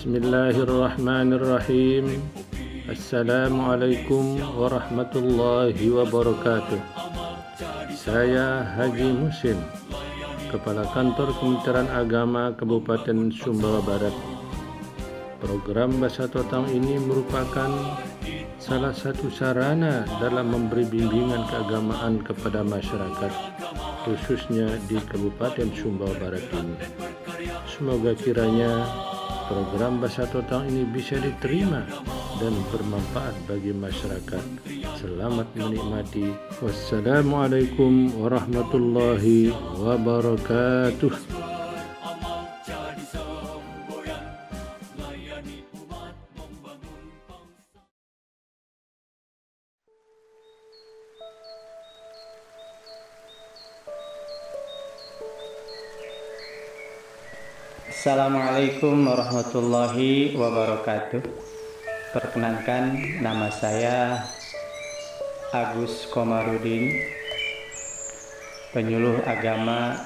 Bismillahirrahmanirrahim. Assalamualaikum warahmatullahi wabarakatuh. Saya Haji Musim Kepala Kantor Kementerian Agama Kabupaten Sumbawa Barat. Program Bahasa Totang ini merupakan salah satu sarana dalam memberi bimbingan keagamaan kepada masyarakat khususnya di Kabupaten Sumbawa Barat ini. Semoga kiranya program Bahasa Totang ini bisa diterima dan bermanfaat bagi masyarakat. Selamat menikmati. Wassalamualaikum warahmatullahi wabarakatuh. Assalamualaikum warahmatullahi wabarakatuh. Perkenankan nama saya Agus Komarudin, penyuluh agama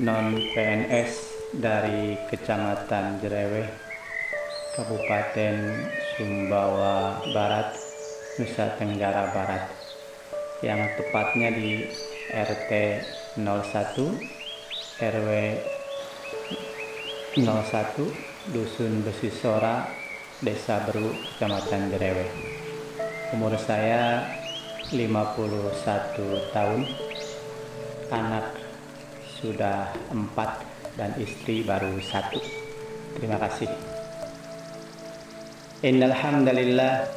non PNS dari Kecamatan Jereweh, Kabupaten Sumbawa Barat, Nusa Tenggara Barat, yang tepatnya di RT 01 RW 01 Dusun Besi Sora Desa Beru Kecamatan Jerewe. Umur saya 51 tahun. Anak sudah 4 dan istri baru satu. Terima kasih. Innalhamdulillah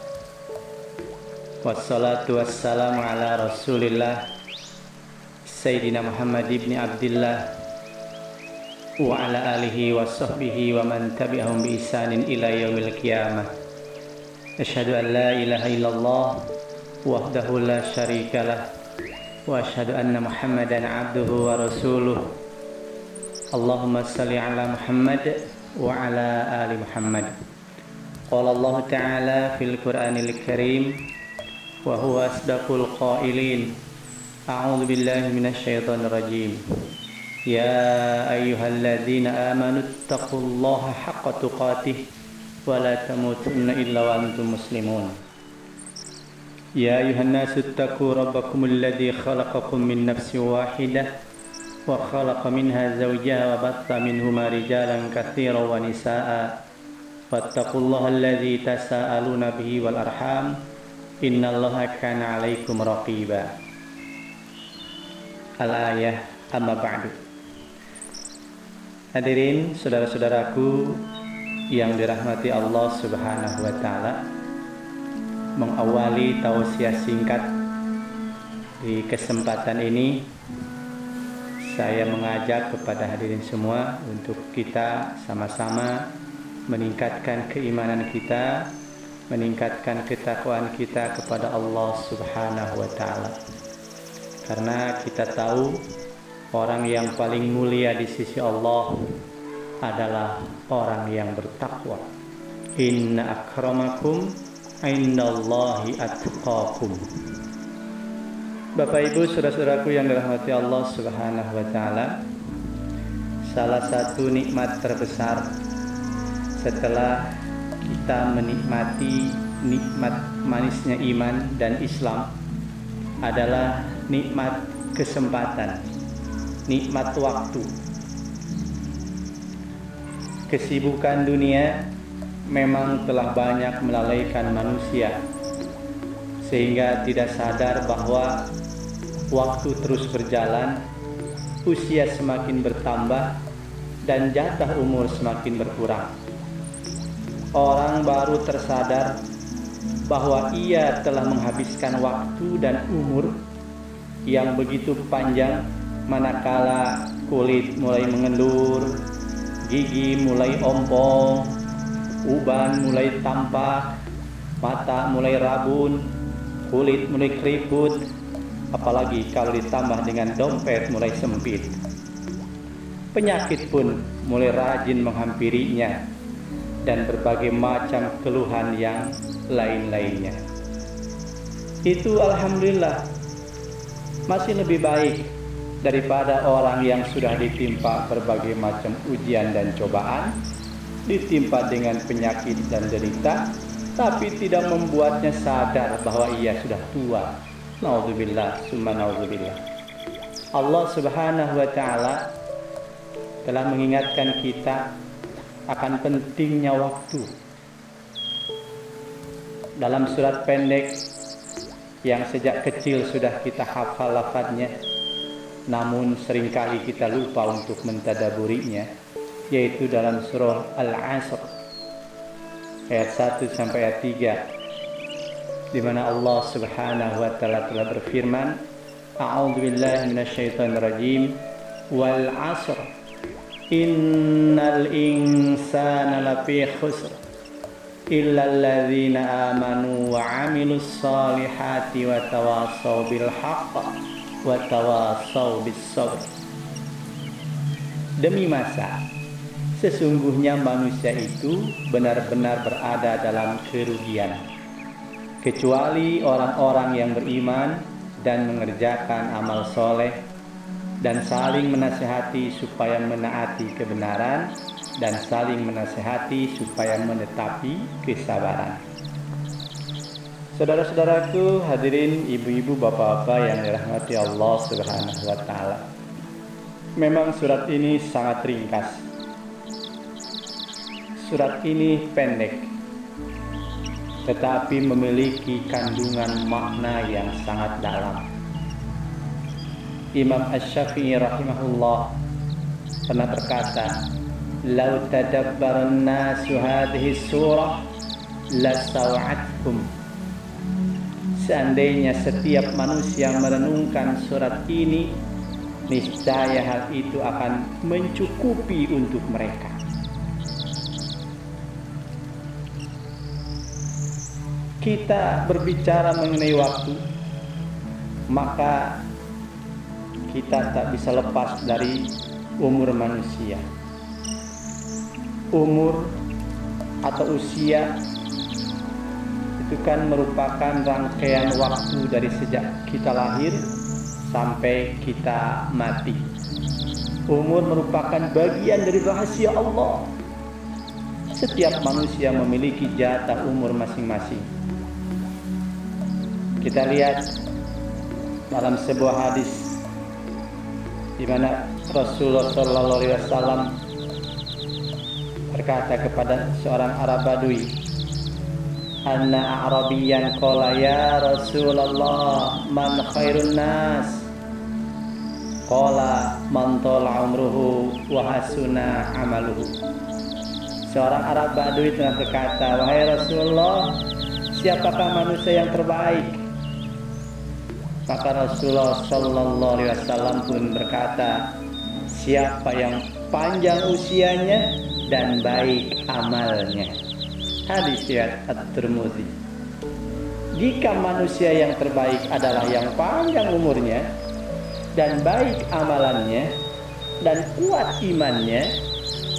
Wassalatu wassalamu ala rasulillah. Sayyidina Muhammad ibn Abdullah وعلى آله وصحبه ومن تبعهم بإحسان إلى يوم القيامة. أشهد أن لا إله إلا الله وحده لا شريك له وأشهد أن محمدا عبده ورسوله. اللهم صل على محمد وعلى آل محمد. قال الله تعالى في القرآن الكريم وهو أصدق القائلين. أعوذ بالله من الشيطان الرجيم. يا أيها الذين آمنوا اتقوا الله حق تقاته ولا تموتن إلا وأنتم مسلمون يا أيها الناس اتقوا ربكم الذي خلقكم من نفس واحدة وخلق منها زوجها وبث منهما رجالا كثيرا ونساء واتقوا الله الذي تساءلون به والأرحام إن الله كان عليكم رقيبا الآية أما بعد Hadirin saudara-saudaraku yang dirahmati Allah Subhanahu wa taala. Mengawali tausiah singkat di kesempatan ini saya mengajak kepada hadirin semua untuk kita sama-sama meningkatkan keimanan kita, meningkatkan ketakwaan kita kepada Allah Subhanahu wa taala. Karena kita tahu Orang yang paling mulia di sisi Allah adalah orang yang bertakwa. Inna akramakum indallahi atqakum. Bapak Ibu, saudara-saudaraku yang dirahmati Allah Subhanahu wa taala, salah satu nikmat terbesar setelah kita menikmati nikmat manisnya iman dan Islam adalah nikmat kesempatan nikmat waktu. Kesibukan dunia memang telah banyak melalaikan manusia sehingga tidak sadar bahwa waktu terus berjalan, usia semakin bertambah dan jatah umur semakin berkurang. Orang baru tersadar bahwa ia telah menghabiskan waktu dan umur yang begitu panjang manakala kulit mulai mengendur, gigi mulai ompong, uban mulai tampak, mata mulai rabun, kulit mulai keriput, apalagi kalau ditambah dengan dompet mulai sempit. Penyakit pun mulai rajin menghampirinya dan berbagai macam keluhan yang lain-lainnya. Itu alhamdulillah masih lebih baik daripada orang yang sudah ditimpa berbagai macam ujian dan cobaan ditimpa dengan penyakit dan derita, tapi tidak membuatnya sadar bahwa ia sudah tua. Nauzubillah, summa nauzubillah. Allah Subhanahu wa taala telah mengingatkan kita akan pentingnya waktu. Dalam surat pendek yang sejak kecil sudah kita hafal lafadznya, namun sering kali kita lupa untuk mentadaburinya, yaitu dalam surah Al-Asr ayat 1 sampai ayat 3 di mana Allah Subhanahu wa taala telah berfirman, A'udzu billahi minasyaitonir rajim. Wal 'asr innal insana lafi khusr illa alladzina amanu wa 'amilus solihati wa tawassaw bil haqq wa tawassaw bis sabr Demi masa sesungguhnya manusia itu benar-benar berada dalam kerugian kecuali orang-orang yang beriman dan mengerjakan amal soleh dan saling menasehati supaya menaati kebenaran dan saling menasehati supaya menetapi kesabaran. Saudara-saudaraku, hadirin ibu-ibu, bapak-bapak yang dirahmati Allah Subhanahu wa taala. Memang surat ini sangat ringkas. Surat ini pendek, tetapi memiliki kandungan makna yang sangat dalam. Imam Ash-Syafi'i rahimahullah pernah berkata, "Lau tadabbaran nasu hadhihi surah lasaw'atkum." Seandainya setiap manusia merenungkan surat ini, niscaya hal itu akan mencukupi untuk mereka. Kita berbicara mengenai waktu, maka kita tak bisa lepas dari umur manusia. Umur atau usia itu kan merupakan rangkaian waktu dari sejak kita lahir sampai kita mati. Umur merupakan bagian dari rahasia Allah. Setiap manusia memiliki jatah umur masing-masing. Kita lihat dalam sebuah hadis di mana Rasulullah Shallallahu Alaihi Wasallam berkata kepada seorang Arab Badui, Anna Arabiyan qala ya Rasulullah man khairun nas? Qala man tala umruhu wa hasuna amaluhu. Seorang Arab Badui telah berkata Wahai Rasulullah Siapakah manusia yang terbaik? Maka Rasulullah Sallallahu Alaihi Wasallam pun berkata Siapa yang panjang usianya dan baik amalnya Hadis riwayat At-Tirmidzi. Jika manusia yang terbaik adalah yang panjang umurnya dan baik amalannya dan kuat imannya,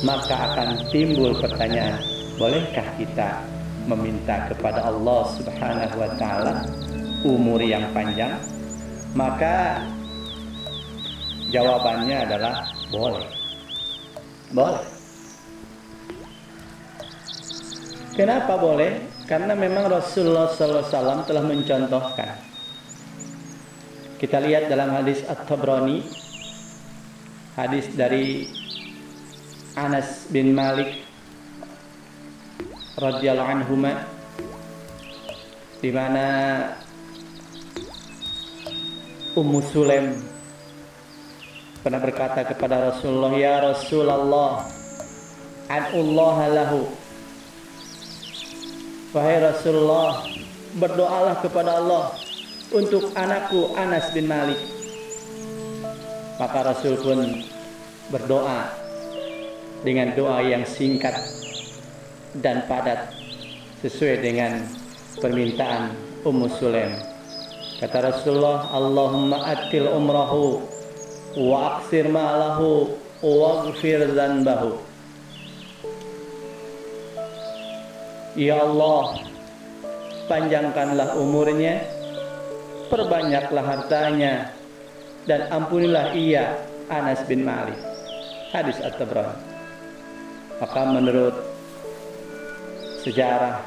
maka akan timbul pertanyaan, bolehkah kita meminta kepada Allah Subhanahu wa taala umur yang panjang? Maka jawabannya adalah boleh. Boleh. Kenapa boleh? Karena memang Rasulullah SAW telah mencontohkan. Kita lihat dalam hadis At-Tabrani, hadis dari Anas bin Malik radhiyallahu anhu di mana Ummu Sulaim pernah berkata kepada Rasulullah, "Ya Rasulullah, Allah lahu Wahai Rasulullah, berdoalah kepada Allah untuk anakku Anas bin Malik. Maka Rasul pun berdoa dengan doa yang singkat dan padat sesuai dengan permintaan Ummu Sulaim. Kata Rasulullah, Allahumma atil umrahu wa aksir ma'lahu wa gfir zanbahu. Ya Allah, panjangkanlah umurnya, perbanyaklah hartanya, dan ampunilah ia Anas bin Malik. Hadis At-Tabrani. Maka menurut sejarah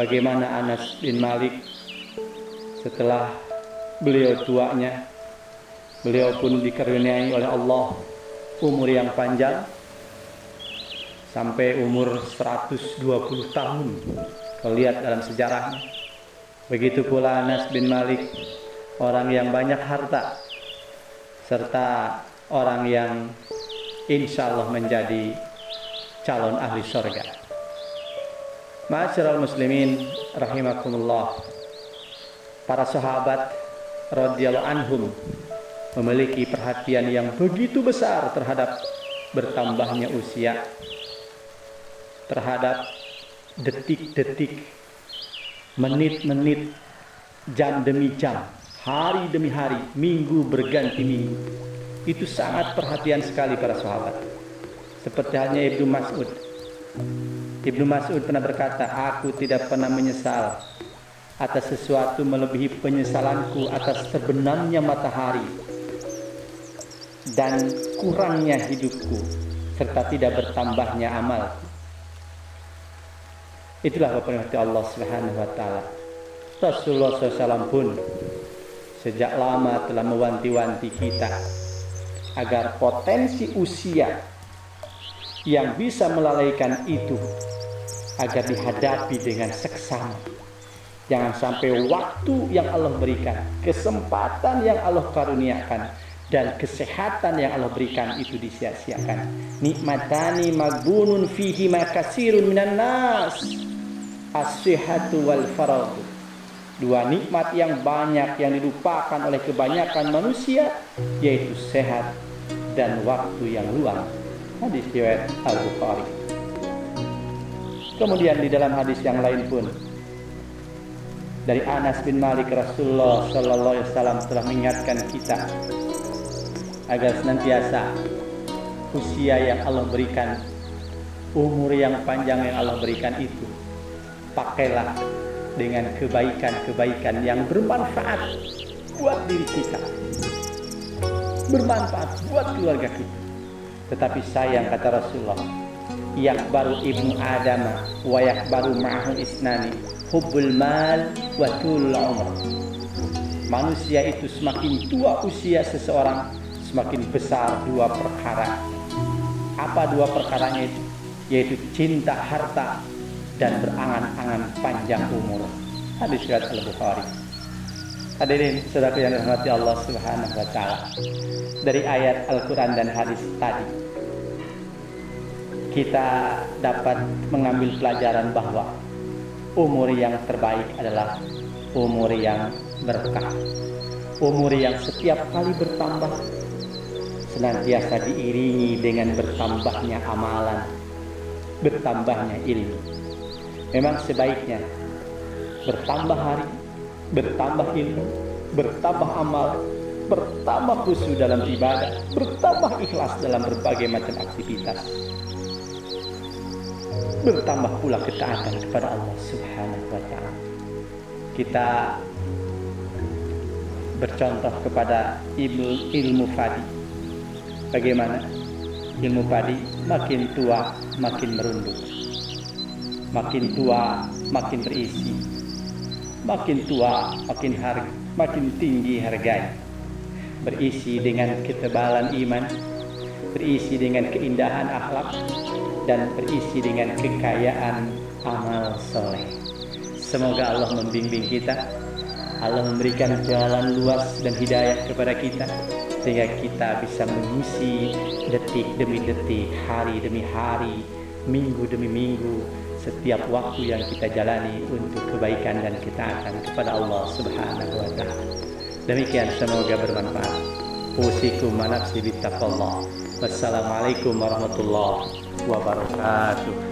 bagaimana Anas bin Malik setelah beliau tuanya beliau pun dikaruniai oleh Allah umur yang panjang sampai umur 120 tahun kalau lihat dalam sejarahnya begitu pula Anas bin Malik orang yang banyak harta serta orang yang insya Allah menjadi calon ahli surga. Ma'asyiral muslimin rahimakumullah. Para sahabat radhiyallahu anhum memiliki perhatian yang begitu besar terhadap bertambahnya usia terhadap detik-detik menit-menit jam demi jam hari demi hari minggu berganti minggu itu sangat perhatian sekali para sahabat seperti halnya Ibnu Mas'ud. Ibnu Mas'ud pernah berkata, aku tidak pernah menyesal atas sesuatu melebihi penyesalanku atas terbenamnya matahari dan kurangnya hidupku serta tidak bertambahnya amal. Itulah Bapak Allah Subhanahu wa taala. Rasulullah SAW pun sejak lama telah mewanti-wanti kita agar potensi usia yang bisa melalaikan itu agar dihadapi dengan seksama. Jangan sampai waktu yang Allah berikan, kesempatan yang Allah karuniakan, dan kesehatan yang Allah berikan itu disia-siakan. Nikmatani magbunun fihi makasirun minan nas. As-sihhatu wal faradu. Dua nikmat yang banyak yang dilupakan oleh kebanyakan manusia yaitu sehat dan waktu yang luang hadis riwayat Al-Bukhari. Kemudian di dalam hadis yang lain pun dari Anas bin Malik Rasulullah Sallallahu Alaihi Wasallam telah mengingatkan kita agar senantiasa usia yang Allah berikan, umur yang panjang yang Allah berikan itu pakailah dengan kebaikan-kebaikan yang bermanfaat buat diri kita, bermanfaat buat keluarga kita tetapi sayang kata Rasulullah, baru ibnu Adam wa baru ma'ahu isnani hubbul mal wa tulul. Manusia itu semakin tua usia seseorang, semakin besar dua perkara. Apa dua perkaranya itu? Yaitu cinta harta dan berangan-angan panjang umur. Hadis riwayat Al-Bukhari. Hadirin saudara yang dirahmati Allah Subhanahu wa taala. Dari ayat Al-Qur'an dan hadis tadi kita dapat mengambil pelajaran bahwa umur yang terbaik adalah umur yang berkah. Umur yang setiap kali bertambah senantiasa diiringi dengan bertambahnya amalan, bertambahnya ilmu. Memang sebaiknya bertambah hari bertambah ilmu, bertambah amal, bertambah khusyuk dalam ibadah, bertambah ikhlas dalam berbagai macam aktivitas. Bertambah pula ketaatan kepada Allah Subhanahu wa taala. Kita bercontoh kepada ilmu, ilmu padi. Bagaimana? Ilmu padi makin tua makin merunduk. Makin tua makin berisi. Makin tua makin harga makin tinggi harganya. Berisi dengan ketebalan iman berisi dengan keindahan akhlak dan berisi dengan kekayaan amal soleh. Semoga Allah membimbing kita. Allah memberikan jalan luas dan hidayah kepada kita sehingga kita bisa mengisi detik demi detik, hari demi hari, minggu demi minggu, setiap waktu yang kita jalani untuk kebaikan dan ketaatan kepada Allah Subhanahu wa taala. Demikian semoga bermanfaat. Usikum manafsi bittaqallah. Wassalamualaikum warahmatullahi wabarakatuh.